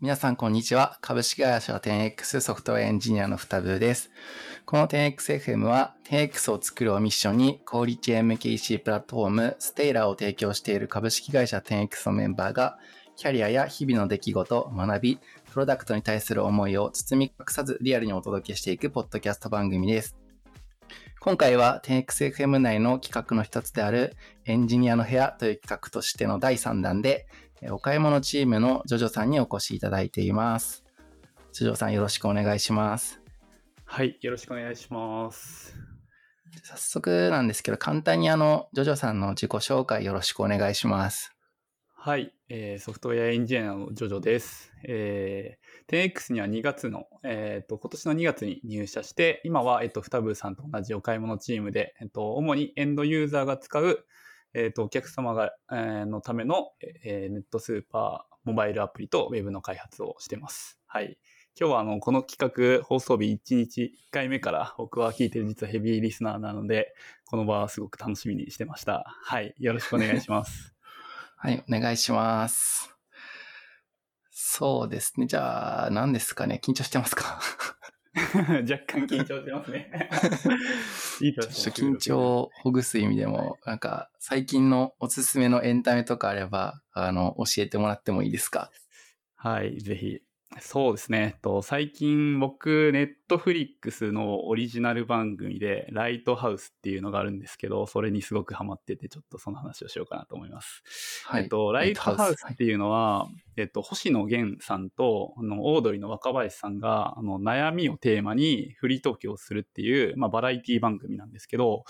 皆さん、こんにちは。株式会社 10X ソフトウェアエンジニアのふたぶです。この 10XFM は 10X を作るをミッションに、クオリティ MKC プラットフォーム、ステイラーを提供している株式会社 10X のメンバーが、キャリアや日々の出来事、学び、プロダクトに対する思いを包み隠さずリアルにお届けしていくポッドキャスト番組です。今回は 10XFM 内の企画の一つであるエンジニアの部屋という企画としての第3弾で、お買い物チームのジョジョさんにお越しいただいています。ジョジョさんよろしくお願いします。はい、よろしくお願いします。早速なんですけど、簡単にあの、ジョジョさんの自己紹介よろしくお願いします。はい、えー、ソフトウェアエンジニアのジョジョです。えー、10X には2月の、えっ、ー、と、今年の2月に入社して、今は、えっ、ー、と、フタブーさんと同じお買い物チームで、えっ、ー、と、主にエンドユーザーが使う、えっ、ー、と、お客様が、えー、のための、えー、ネットスーパー、モバイルアプリとウェブの開発をしてます。はい。今日はあの、この企画放送日1日1回目から僕は聞いてる実はヘビーリスナーなので、この場はすごく楽しみにしてました。はい。よろしくお願いします。はい、お願いします。そうですね。じゃあ、何ですかね。緊張してますか？若干緊張してますね。いいと緊張をほぐす意味でも、なんか、最近のおすすめのエンタメとかあれば、あの、教えてもらってもいいですか？はい、ぜひ。そうですね。と最近僕、ネットフリックスのオリジナル番組で、ライトハウスっていうのがあるんですけど、それにすごくハマってて、ちょっとその話をしようかなと思います。はい。えっと、ライトハウスっていうのは、はい、えっと、星野源さんと、あの、オードリーの若林さんが、あの、悩みをテーマにフリートークをするっていう、まあ、バラエティ番組なんですけど、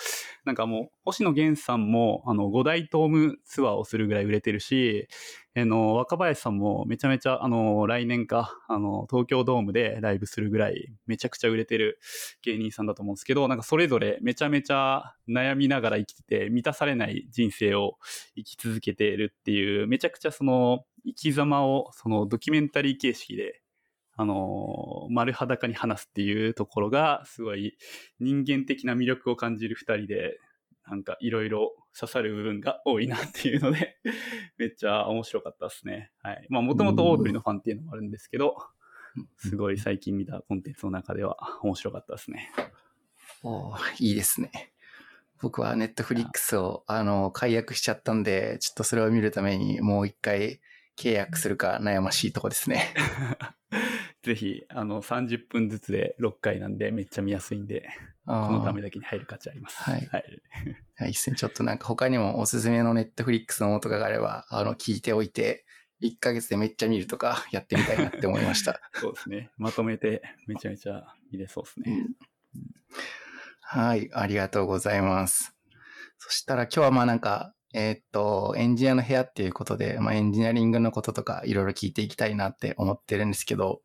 なんかもう、星野源さんも、あの、五大トームツアーをするぐらい売れてるし、あの、若林さんもめちゃめちゃ、あの、来年か、あの、東京ドームでライブするぐらい、めちゃちゃくちゃ売れてる芸人さんだと思うんですけど、なんかそれぞれめちゃめちゃ悩みながら生きてて、満たされない人生を生き続けているっていう、めちゃくちゃその、生き様を、そのドキュメンタリー形式で、あの、丸裸に話すっていうところが、すごい人間的な魅力を感じる二人で、なんかいろいろ刺さる部分が多いなっていうのでめっちゃ面白かったですね。はい。まあもともとオードリーのファンっていうのもあるんですけど、すごい最近見たコンテンツの中では面白かったですね。おいいですね。僕はネットフリックスを、あの、解約しちゃったんで、ちょっとそれを見るためにもう一回契約するか悩ましいとこですね。ぜひ、あの、30分ずつで6回なんで、めっちゃ見やすいんで、このためだけに入る価値あります。はい。はい。はい、ちょっとなんか他にもおすすめのネットフリックスのもとかがあれば、あの、聞いておいて、1ヶ月でめっちゃ見るとか やってみたいなって思いました。そうですね。まとめてめちゃめちゃ見れそうですね。うん、はい、ありがとうございます。そしたら今日はまあなんか、えー、っと、エンジニアの部屋っていうことで、まあエンジニアリングのこととかいろいろ聞いていきたいなって思ってるんですけど、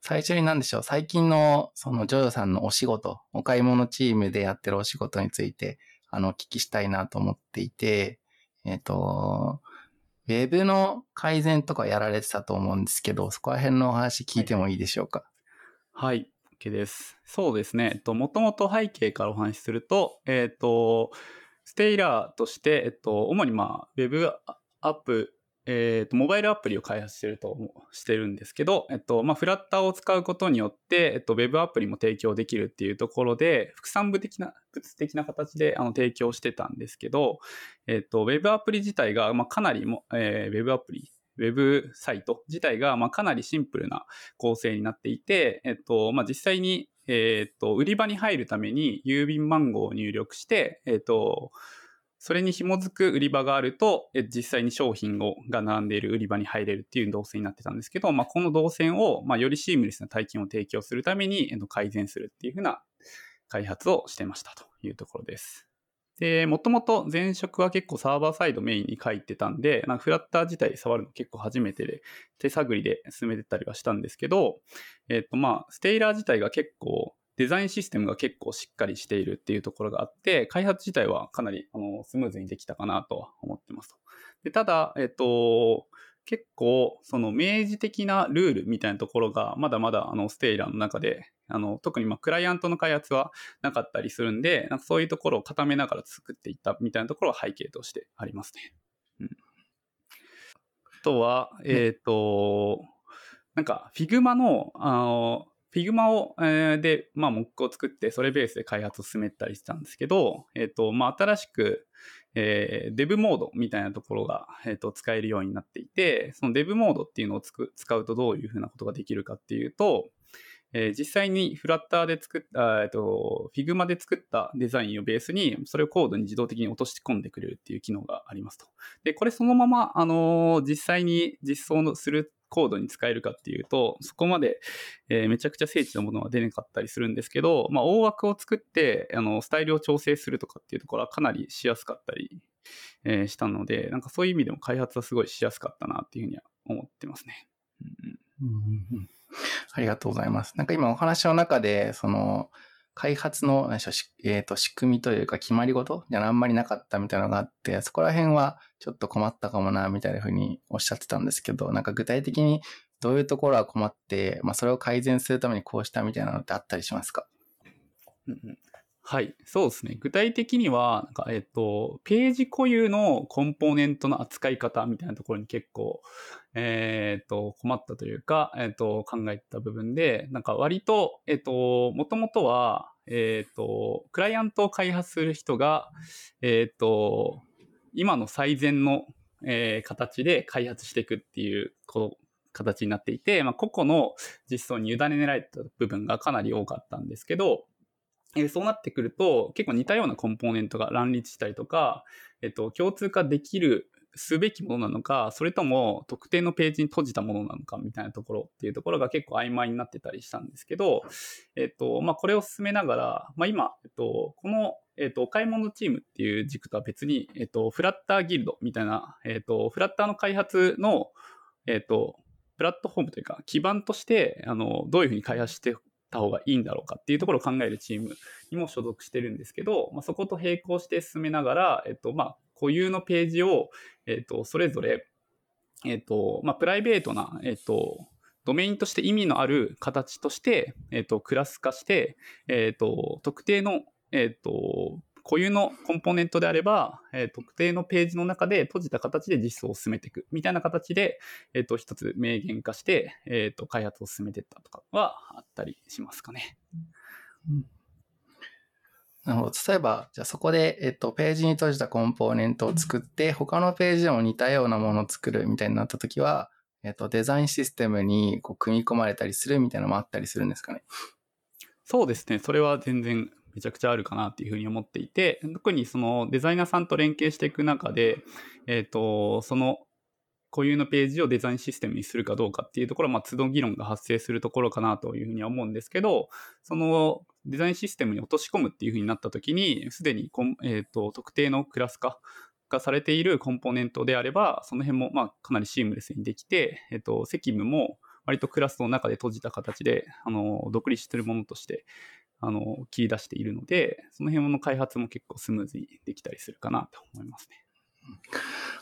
最初に何でしょう、最近のそのジョジョさんのお仕事、お買い物チームでやってるお仕事について、あの、お聞きしたいなと思っていて、えー、っと、ウェブの改善とかやられてたと思うんですけど、そこら辺のお話聞いてもいいでしょうか？はい、OK です。そうですね。えっと、もともと背景からお話しすると、えっと、ステイラーとして、えっと、主にまあ、ウェブアップ、えっと、モバイルアプリを開発してると、してるんですけど、えっと、まあ、フラッターを使うことによって、えっと、ウェブアプリも提供できるっていうところで、副産部的な、物的な形で、あの、提供してたんですけど、えっと、ウェブアプリ自体が、まあ、かなりも、えー、ウェブアプリ、ウェブサイト自体が、まあ、かなりシンプルな構成になっていて、えっと、まあ、実際に、えっ、と、売り場に入るために郵便番号を入力して、えっ、と、それに紐づく売り場があると、え実際に商品をが並んでいる売り場に入れるっていう動線になってたんですけど、まあ、この動線を、まあ、よりシームレスな体験を提供するために、えー、改善するっていうふうな開発をしてましたというところです。で、もともと前職は結構サーバーサイドメインに書いてたんで、なんかフラッター自体触るの結構初めてで、手探りで進めてたりはしたんですけど、えっ、とまあ、ステイラー自体が結構デザインシステムが結構しっかりしているっていうところがあって、開発自体はかなりあのスムーズにできたかなとは思ってますでただ、えっ、と、結構、その明示的なルールみたいなところが、まだまだ、あの、ステイラーの中で、あの、特にまあ、クライアントの開発はなかったりするんで、なんかそういうところを固めながら作っていったみたいなところは背景としてありますね。うん。あとは、えっ、ー、と、なんか Figma の、あの、Figma を、えー、で、まあ、モックを作って、それベースで開発を進めたりしたんですけど、えっ、ー、と、まあ、新しく、えー、デブモードみたいなところが、えーと、使えるようになっていて、そのデブモードっていうのをつく使うとどういうふうなことができるかっていうと、えー、実際にフラッターで作った、えっ、ー、と、Figma で作ったデザインをベースに、それをコードに自動的に落とし込んでくれるっていう機能がありますと。で、これそのまま、あのー、実際に実装するコードに使えるかっていうと、そこまで、えー、めちゃくちゃ精緻なものは出なかったりするんですけど、まあ、大枠を作って、あの、スタイルを調整するとかっていうところはかなりしやすかったり、えー、したので、なんかそういう意味でも開発はすごいしやすかったなっていうふうには思ってますね。うんうん、ありがとうございます。なんか今お話の中で、その、開発の、何でしょう、え、ー、と、仕組みというか決まり事じゃあんまりなかったみたいなのがあって、そこら辺はちょっと困ったかもな、みたいなふうにおっしゃってたんですけど、なんか具体的にどういうところは困って、まあ、それを改善するためにこうしたみたいなのってあったりしますか、はい、そうですね。具体的には、なんか、えっと、ページ固有のコンポーネントの扱い方みたいなところに結構、えー、っと、困ったというか、え、っと、考えた部分で、なんか割と、えっと、もともとは、えっと、クライアントを開発する人が、えっと、今の最善の、えー、形で開発していくっていうこ形になっていて、まあ、個々の実装に委ねられた部分がかなり多かったんですけど、えそうなってくると、結構似たようなコンポーネントが乱立したりとか、えっと、共通化できる、すべきものなのか、それとも特定のページに閉じたものなのかみたいなところっていうところが結構曖昧になってたりしたんですけど、えっと、まあ、これを進めながら、まあ、今、えっと、この、えっと、お買い物チームっていう軸とは別に、えっと、フラッターギルドみたいな、えっと、フラッターの開発の、えっと、プラットフォームというか、基盤として、あの、どういうふうに開発してた方がいいんだろうかっていうところを考えるチームにも所属してるんですけど、まあ、そこと並行して進めながら、えっと、まあ、固有のページを、えっと、それぞれ、えっと、まあ、プライベートな、えっと、ドメインとして意味のある形として、えっと、クラス化して、えっと、特定の、えっと、固有のコンポーネントであれば、えー、特定のページの中で閉じた形で実装を進めていくみたいな形で、えっ、ー、と、一つ明言化して、えっ、ー、と、開発を進めていったとかはあったりしますかね。うんなるほど。例えば、じゃあそこで、えっと、ページに閉じたコンポーネントを作って、他のページでも似たようなものを作るみたいになったときは、えっと、デザインシステムにこう組み込まれたりするみたいなのもあったりするんですかね？そうですね。それは全然めちゃくちゃあるかなっていうふうに思っていて、特にそのデザイナーさんと連携していく中で、えっ、ー、と、その固有のページをデザインシステムにするかどうかっていうところは、まあ、都度議論が発生するところかなというふうには思うんですけど、そのデザインシステムに落とし込むっていうふうになったときに、すでに、えーと、特定のクラス化がされているコンポーネントであれば、その辺もまあかなりシームレスにできて、えっ、ー、と、責務も割とクラスの中で閉じた形で、あの、独立してるものとしてあの、切り出しているので、その辺の開発も結構スムーズにできたりするかなと思いますね。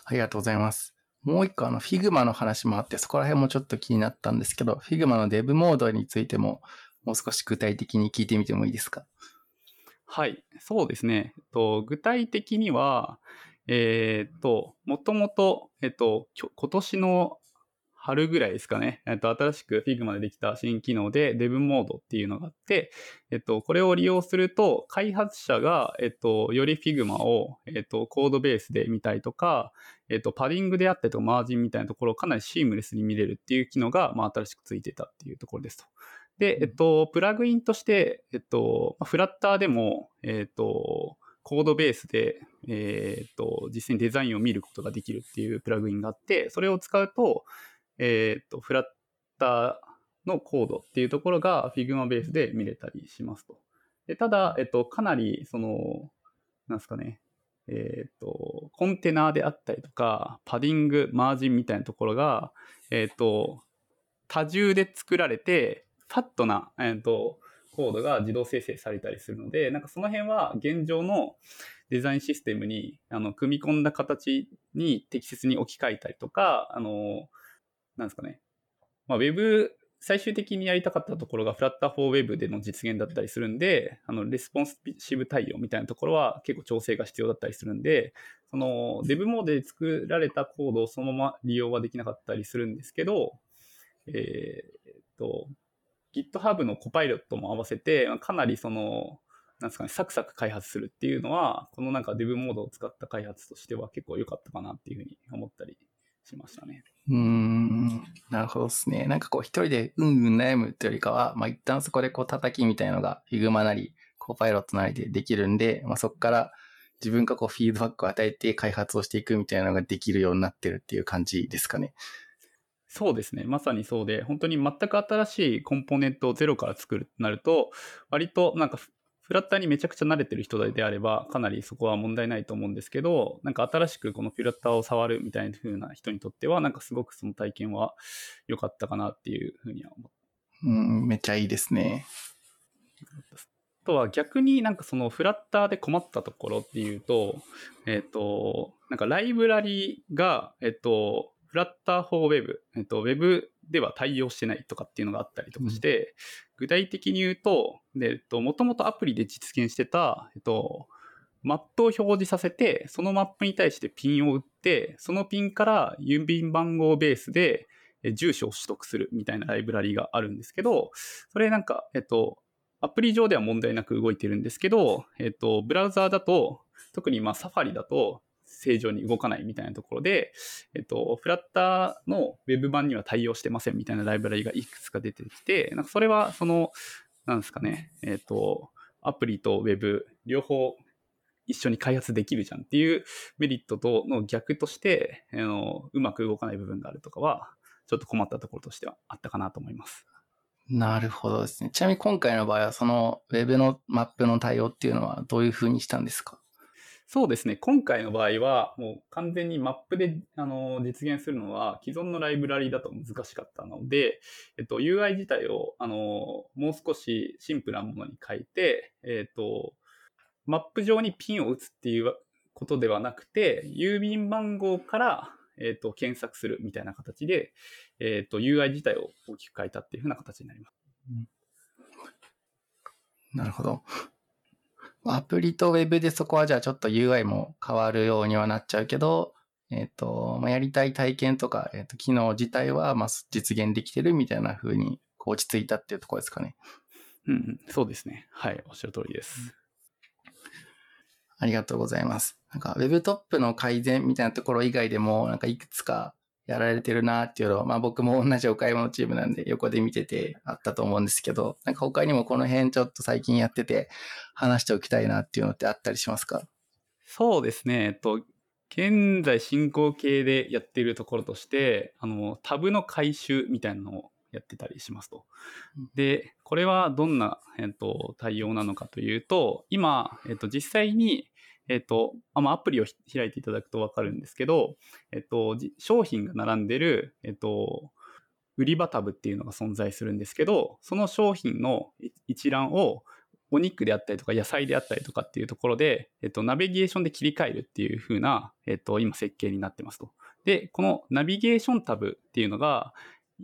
ありがとうございます。もう一個あの Figma の話もあって、そこら辺もちょっと気になったんですけど、Figma のデブモードについてももう少し具体的に聞いてみてもいいですか？はい、そうですね。と、具体的には、えー、っと、もともと、えっと、今年の春ぐらいですかね、えっと、新しく Figma でできた新機能で Dev モードっていうのがあって、えっと、これを利用すると、開発者が、えっと、より Figma を、えっと、コードベースで見たりとか、えっと、パディングであったりとか、マージンみたいなところをかなりシームレスに見れるっていう機能が、まあ、新しくついてたっていうところですと。で、えっと、プラグインとして、えっと、フラッターでも、えっと、コードベースで、えっと、実際にデザインを見ることができるっていうプラグインがあって、それを使うと、えっ、と、フラッターのコードっていうところが Figma ベースで見れたりしますと。でただ、えっ、と、かなり、その、なんですかね、えっ、と、コンテナであったりとか、パディング、マージンみたいなところが、えっ、と、多重で作られて、ファットな、えっ、と、コードが自動生成されたりするので、なんかその辺は現状のデザインシステムにあの組み込んだ形に適切に置き換えたりとか、あのなんですかね、まあ、ウェブ、最終的にやりたかったところがフラッターフォーウェブでの実現だったりするんで、あの、レスポンシブ対応みたいなところは結構調整が必要だったりするんで、その、デブモードで作られたコードをそのまま利用はできなかったりするんですけど、えーっと、GitHub のコパイロットも合わせて、かなりその、なんですかね、サクサク開発するっていうのは、このなんか Dev モードを使った開発としては結構良かったかなっていうふうに思ったりしましたね。うーん、なるほどですね。なんかこう一人でうんうん悩むっていうよりかは、まあ一旦そこでこう叩きみたいなのが Figma なり、コパイロットなりでできるんで、まあそこから自分がこうフィードバックを与えて開発をしていくみたいなのができるようになってるっていう感じですかね。そうですね。まさにそうで、本当に全く新しいコンポーネントをゼロから作るとなると、割となんかフラッターにめちゃくちゃ慣れてる人であれば、かなりそこは問題ないと思うんですけど、なんか新しくこのフラッターを触るみたいな風な人にとっては、なんかすごくその体験は良かったかなっていうふうには思って。うん、めっちゃいいですね。あとは逆になんかそのフラッターで困ったところっていうと、えっ、と、なんかライブラリが、えっ、と、フラッター for Web、えっと、Web では対応してないとかっていうのがあったりとかして、具体的に言うと、で、えっと、もともとアプリで実現してた、えっと、マップを表示させて、そのマップに対してピンを打って、そのピンから郵便番号ベースでえ住所を取得するみたいなライブラリがあるんですけど、それなんか、えっと、アプリ上では問題なく動いてるんですけど、えっと、ブラウザーだと、特にまあサファリだと正常に動かないみたいなところで、えっと、フラッターのウェブ版には対応してませんみたいなライブラリがいくつか出てきて、なんかそれはその、なんですかね、えっと、アプリとウェブ両方一緒に開発できるじゃんっていうメリットとの逆として、あのうまく動かない部分があるとかは、ちょっと困ったところとしてはあったかなと思います。なるほどですね。ちなみに今回の場合は、その Web のマップの対応っていうのはどういうふうにしたんですか？そうですね。今回の場合は、もう完全にマップであの実現するのは既存のライブラリだと難しかったので、えっと、UI 自体をあのもう少しシンプルなものに変えて、えっと、マップ上にピンを打つっていうことではなくて、郵便番号から、えっと、検索するみたいな形で、えっと、UI 自体を大きく変えたっていうふうな形になります。なるほど。アプリと Web でそこはじゃあちょっと UI も変わるようにはなっちゃうけど、えっ、と、まあ、やりたい体験とか、えっ、と、機能自体は、まあ、実現できてるみたいな風に、こう落ち着いたっていうところですかね。うんうん、そうですね。はい、おっしゃる通りです。ありがとうございます。なんか、Web トップの改善みたいなところ以外でも、なんかいくつかやられてるなっていうのは、まあ僕も同じお買い物チームなんで横で見ててあったと思うんですけど、なんか他にもこの辺ちょっと最近やってて話しておきたいなっていうのってあったりしますか？そうですね。えっと、現在進行形でやっているところとして、あの、タブの回収みたいなのをやってたりしますと。で、これはどんな、えっと、対応なのかというと、今、えっと、実際に、えっと、まあ、アプリを開いていただくとわかるんですけど、えっと、商品が並んでる、えっと、売り場タブっていうのが存在するんですけど、その商品の一覧をお肉であったりとか野菜であったりとかっていうところで、えっと、ナビゲーションで切り替えるっていう風な、えっと、今設計になってますと。で、このナビゲーションタブっていうのが、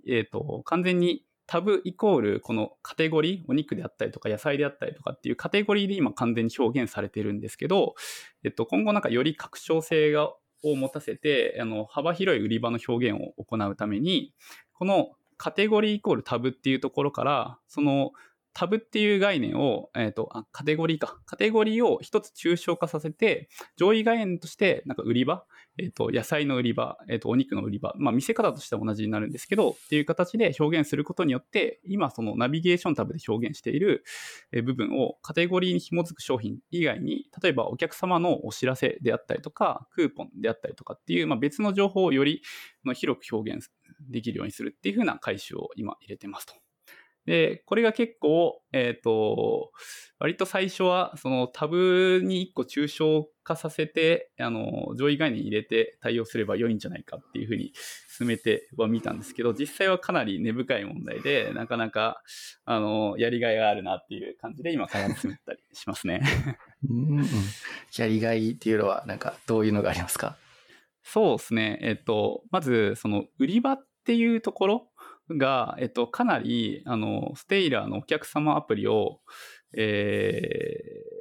えっと、完全にタブイコールこのカテゴリー、お肉であったりとか野菜であったりとかっていうカテゴリーで今完全に表現されてるんですけど、えっと、今後なんかより拡張性がを持たせて、あの、幅広い売り場の表現を行うために、このカテゴリーイコールタブっていうところから、そのタブっていう概念を、えっ、とあ、カテゴリーか。カテゴリーを一つ抽象化させて、上位概念として、なんか売り場、えっ、と、野菜の売り場、えっ、と、お肉の売り場、まあ、見せ方としては同じになるんですけど、っていう形で表現することによって、今、そのナビゲーションタブで表現している部分をカテゴリーに紐づく商品以外に、例えばお客様のお知らせであったりとか、クーポンであったりとかっていう、まあ、別の情報をより広く表現できるようにするっていう風な回収を今入れてますと。で、これが結構、えっ、と、割と最初は、そのタブに1個抽象化させて、あの、上位概念入れて対応すれば良いんじゃないかっていうふうに進めてはみたんですけど、実際はかなり根深い問題で、なかなか、あの、やりがいがあるなっていう感じで今開発進めたりしますね。うんうん。やりがいっていうのは、なんかどういうのがありますか？そうですね。えっと、まず、その、売り場っていうところが、えっと、かなり、あの、ステイラーのお客様アプリを、えー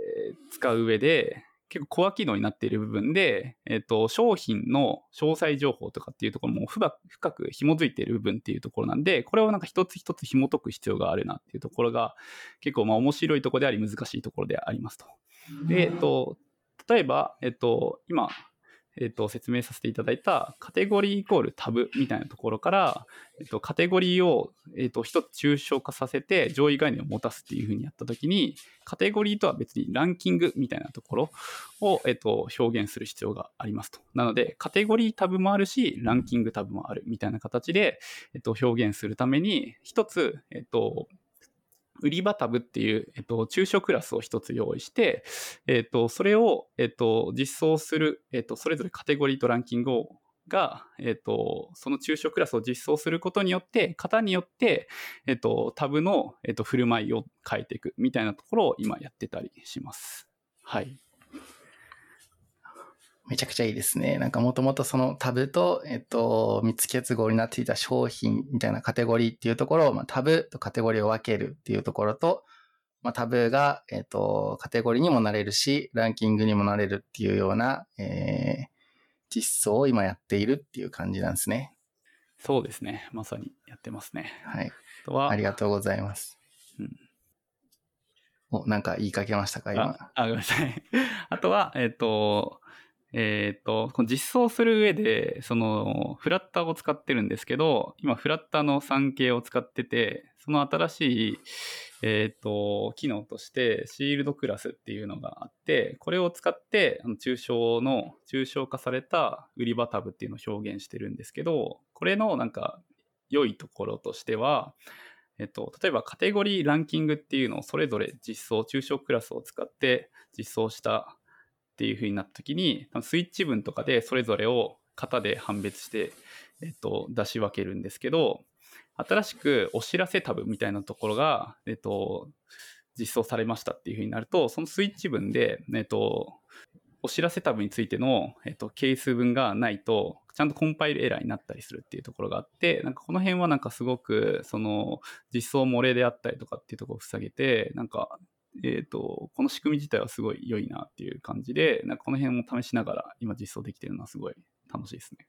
使う上で、結構コア機能になっている部分で、えっ、と、商品の詳細情報とかっていうところも深く紐づいている部分っていうところなんで、これをなんか一つ一つ紐解く必要があるなっていうところが、結構まあ面白いところであり難しいところでありますと。で、えっ、と、例えば、えっ、と、今、えっと、説明させていただいたカテゴリーイコールタブみたいなところから、えっと、カテゴリーを、えっと、一つ抽象化させて上位概念を持たすっていうふうにやったときに、カテゴリーとは別にランキングみたいなところを、えっと、表現する必要がありますと。なので、カテゴリータブもあるし、ランキングタブもあるみたいな形で、えっと、表現するために、一つ、えっと、売り場タブっていう、えっと、中小クラスを一つ用意して、えっと、それを、えっと、実装する、えっと、それぞれカテゴリーとランキングをが、えっと、その中小クラスを実装することによって、型によって、えっと、タブの、えっと、振る舞いを変えていくみたいなところを今やってたりします。はい。めちゃくちゃいいですね。なんかもともとそのタブと、えっと、三つ結合になっていた商品みたいなカテゴリーっていうところを、まあ、タブとカテゴリーを分けるっていうところと、まあ、タブが、えっと、カテゴリーにもなれるし、ランキングにもなれるっていうような、えー、実装を今やっているっていう感じなんですね。そうですね。まさにやってますね。はい。あはありがとうございます。うん。お、なんか言いかけましたか、今？あ、あごめんなさい。あとは、えっ、ー、と、えっ、ー、と、この実装する上で、その、フラッターを使ってるんですけど、今、フラッターの産経を使ってて、その新しい、えっ、ー、と、機能として、シールドクラスっていうのがあって、これを使って、あの抽象の、抽象化された売り場タブっていうのを表現してるんですけど、これのなんか、良いところとしては、えっと、例えばカテゴリーランキングっていうのをそれぞれ実装、抽象クラスを使って実装したっていう風になった時に、スイッチ文とかでそれぞれを型で判別して、えっと、出し分けるんですけど、新しくお知らせタブみたいなところが、えっと、実装されましたっていう風になると、そのスイッチ文で、えっと、お知らせタブについての、えっと、係数分がないと、ちゃんとコンパイルエラーになったりするっていうところがあって、なんかこの辺はなんかすごく、その、実装漏れであったりとかっていうところを塞げて、なんかえっ、ー、と、この仕組み自体はすごい良いなっていう感じで、なんかこの辺も試しながら今実装できてるのはすごい楽しいですね。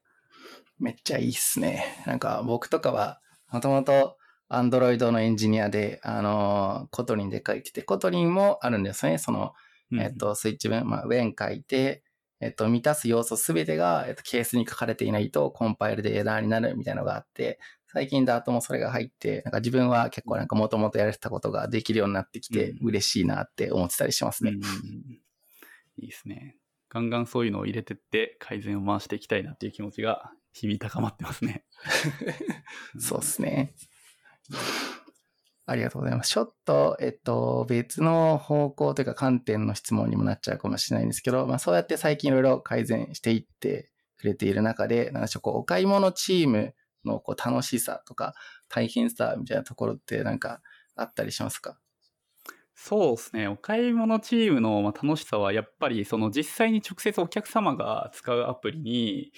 めっちゃいいっすね。なんか僕とかは、もともと Android のエンジニアで、あの、 Kotlin で書いてて、 Kotlin もあるんですね。その、えっ、ー、と、スイッチ文、まあ、 when 書いて、えっ、ー、と、満たす要素すべてが、えっ、と、ケースに書かれていないとコンパイルでエラーになるみたいなのがあって、最近ダートもそれが入って、なんか自分は結構なんかもともとやれてたことができるようになってきて、嬉しいなって思ってたりしますね。うん、いいですね。ガンガンそういうのを入れてって改善を回していきたいなっていう気持ちが日々高まってますね。そうですね。ありがとうございます。ちょっと、えっと、別の方向というか観点の質問にもなっちゃうかもしれないんですけど、まあそうやって最近いろいろ改善していってくれている中で、なんでしょう、こう、お買い物チームのこう楽しさとか大変さみたいなところってなんかあったりしますか？そうですね。お買い物チームの楽しさはやっぱりその実際に直接お客様が使うアプリに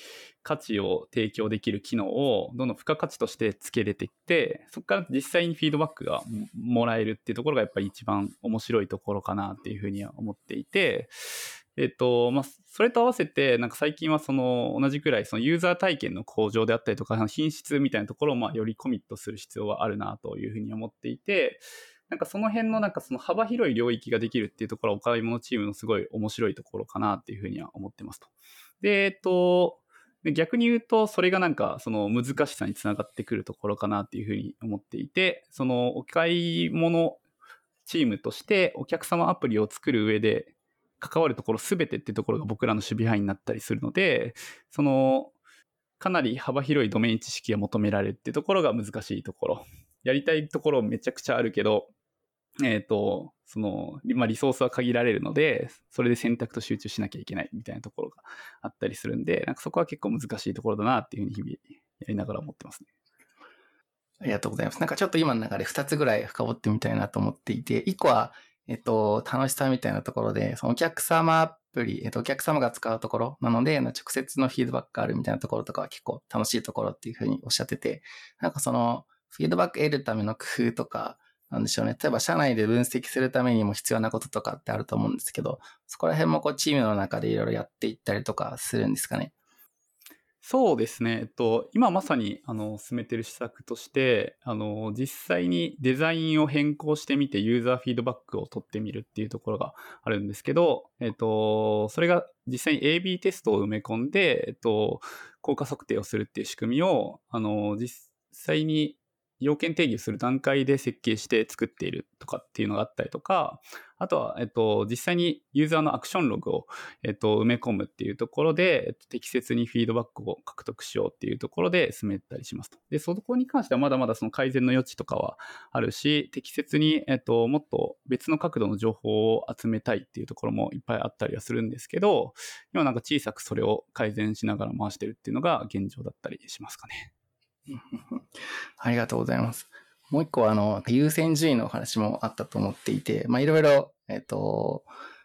価値を提供できる機能をどんどん付加価値として付けれていってそこから実際にフィードバックがもらえるっていうところがやっぱり一番面白いところかなっていうふうには思っていてえっと、まあ、それと合わせて、なんか最近はその同じくらいそのユーザー体験の向上であったりとか、品質みたいなところをまあよりコミットする必要はあるなというふうに思っていて、なんかその辺のなんかその幅広い領域ができるっていうところはお買い物チームのすごい面白いところかなっていうふうには思ってますと。で、えっと、逆に言うと、それがなんかその難しさにつながってくるところかなっていうふうに思っていて、そのお買い物チームとしてお客様アプリを作る上で関わるところ全てっていうところが僕らの守備範囲になったりするので、その、かなり幅広いドメイン知識が求められるっていうところが難しいところ。やりたいところめちゃくちゃあるけど、えっ、ー、と、その、まあ、リソースは限られるので、それで選択と集中しなきゃいけないみたいなところがあったりするんで、なんかそこは結構難しいところだなっていうふうに日々やりながら思ってますね。ありがとうございます。なんかちょっと今の中で2つぐらい深掘ってみたいなと思っていて、1個は、えっと、楽しさみたいなところで、そのお客様アプリ、えっと、お客様が使うところなので、直接のフィードバックがあるみたいなところとかは結構楽しいところっていうふうにおっしゃってて、なんかその、フィードバック得るための工夫とか、なんでしょうね。例えば社内で分析するためにも必要なこととかってあると思うんですけど、そこら辺もこうチームの中でいろいろやっていったりとかするんですかね。そうですね。えっと、今まさに、あの、進めてる施策として、あの、実際にデザインを変更してみて、ユーザーフィードバックを取ってみるっていうところがあるんですけど、えっと、それが実際に AB テストを埋め込んで、えっと、効果測定をするっていう仕組みを、あの、実際に要件定義をする段階で設計して作っているとかっていうのがあったりとか、あとは、えっと、実際にユーザーのアクションログを、えっと、埋め込むっていうところで、えっと、適切にフィードバックを獲得しようっていうところで進めたりしますと。で、そこに関してはまだまだその改善の余地とかはあるし、適切に、えっと、もっと別の角度の情報を集めたいっていうところもいっぱいあったりはするんですけど、今なんか小さくそれを改善しながら回してるっていうのが現状だったりしますかね。ありがとうございます。もう一個あの、優先順位のお話もあったと思っていて、まあいろいろ、えっ、と、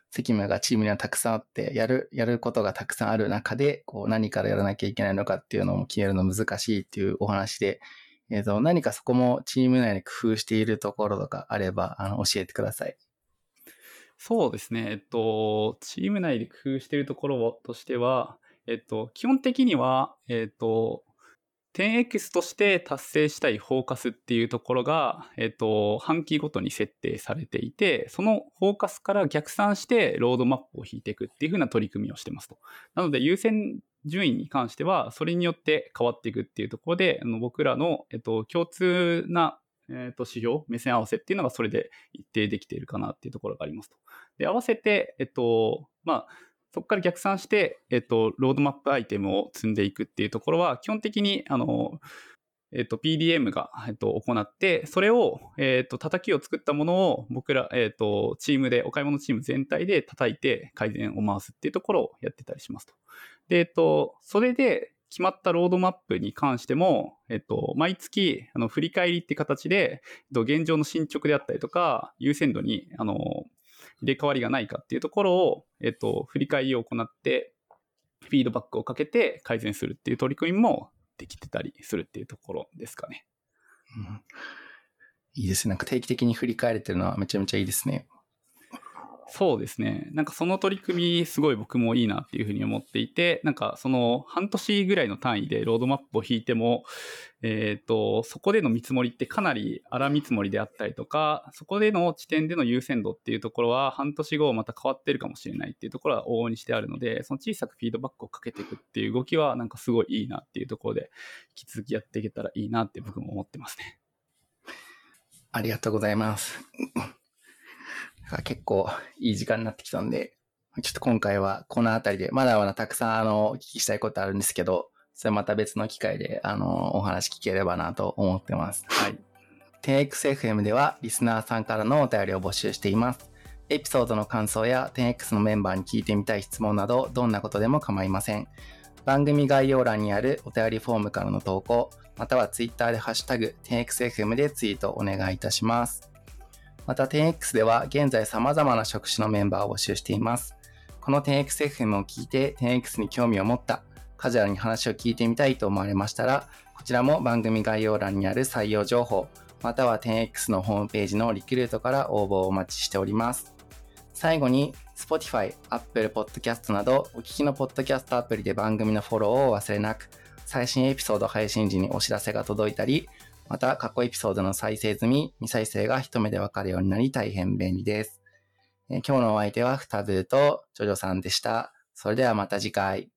責務がチームにはたくさんあって、やる、やることがたくさんある中で、こう何からやらなきゃいけないのかっていうのも決めるの難しいっていうお話で、えっ、と、何かそこもチーム内で工夫しているところとかあれば、あの、教えてください。そうですね。えっと、チーム内で工夫しているところとしては、えっと、基本的には、えっと、10X として達成したいフォーカスっていうところが、えっと、半期ごとに設定されていて、そのフォーカスから逆算してロードマップを引いていくっていうふうな取り組みをしてますと。なので、優先順位に関しては、それによって変わっていくっていうところで、あの僕らの、えっと、共通なえっ、と、指標、目線合わせっていうのがそれで一定できているかなっていうところがありますと。で、合わせて、えっと、まあ、そこから逆算して、えっと、ロードマップアイテムを積んでいくっていうところは、基本的に、あの、えっと、PDM が、えっと、行って、それを、えっと、叩きを作ったものを僕ら、えっと、チームで、お買い物チーム全体で叩いて改善を回すっていうところをやってたりしますと。で、えっと、それで決まったロードマップに関しても、えっと、毎月、あの、振り返りって形で、えっと、現状の進捗であったりとか、優先度に、あの、入れ替わりがないかっていうところを、えっと、振り返りを行って、フィードバックをかけて改善するっていう取り組みもできてたりするっていうところですかね。うん、いいですね。なんか定期的に振り返れてるのはめちゃめちゃいいですね。そうですね。なんかその取り組みすごい僕もいいなっていうふうに思っていて、なんかその半年ぐらいの単位でロードマップを引いても、えっ、ー、と、そこでの見積もりってかなり荒見積もりであったりとか、そこでの地点での優先度っていうところは半年後また変わってるかもしれないっていうところは往々にしてあるので、その小さくフィードバックをかけていくっていう動きはなんかすごいいいなっていうところで、引き続きやっていけたらいいなって僕も思ってますね。ありがとうございます。結構いい時間になってきたんで、ちょっと今回はこのあたりで、まだまだたくさんあの、お聞きしたいことあるんですけど、それまた別の機会で、あの、お話聞ければなと思ってます。はい。10XFM ではリスナーさんからのお便りを募集しています。エピソードの感想や 10X のメンバーに聞いてみたい質問など、どんなことでも構いません。番組概要欄にあるお便りフォームからの投稿、または Twitter でハッシュタグ 10XFM でツイートお願いいたします。また 10X では現在様々な職種のメンバーを募集しています。この 10XFM を聞いて 10X に興味を持った、カジュアルに話を聞いてみたいと思われましたら、こちらも番組概要欄にある採用情報、または 10X のホームページのリクルートから応募をお待ちしております。最後に Spotify、Apple Podcast などお聞きのポッドキャストアプリで番組のフォローを忘れなく、最新エピソード配信時にお知らせが届いたり、また、過去エピソードの再生済み、未再生が一目でわかるようになり大変便利です。え今日のお相手は、ふたずーとジョジョさんでした。それではまた次回。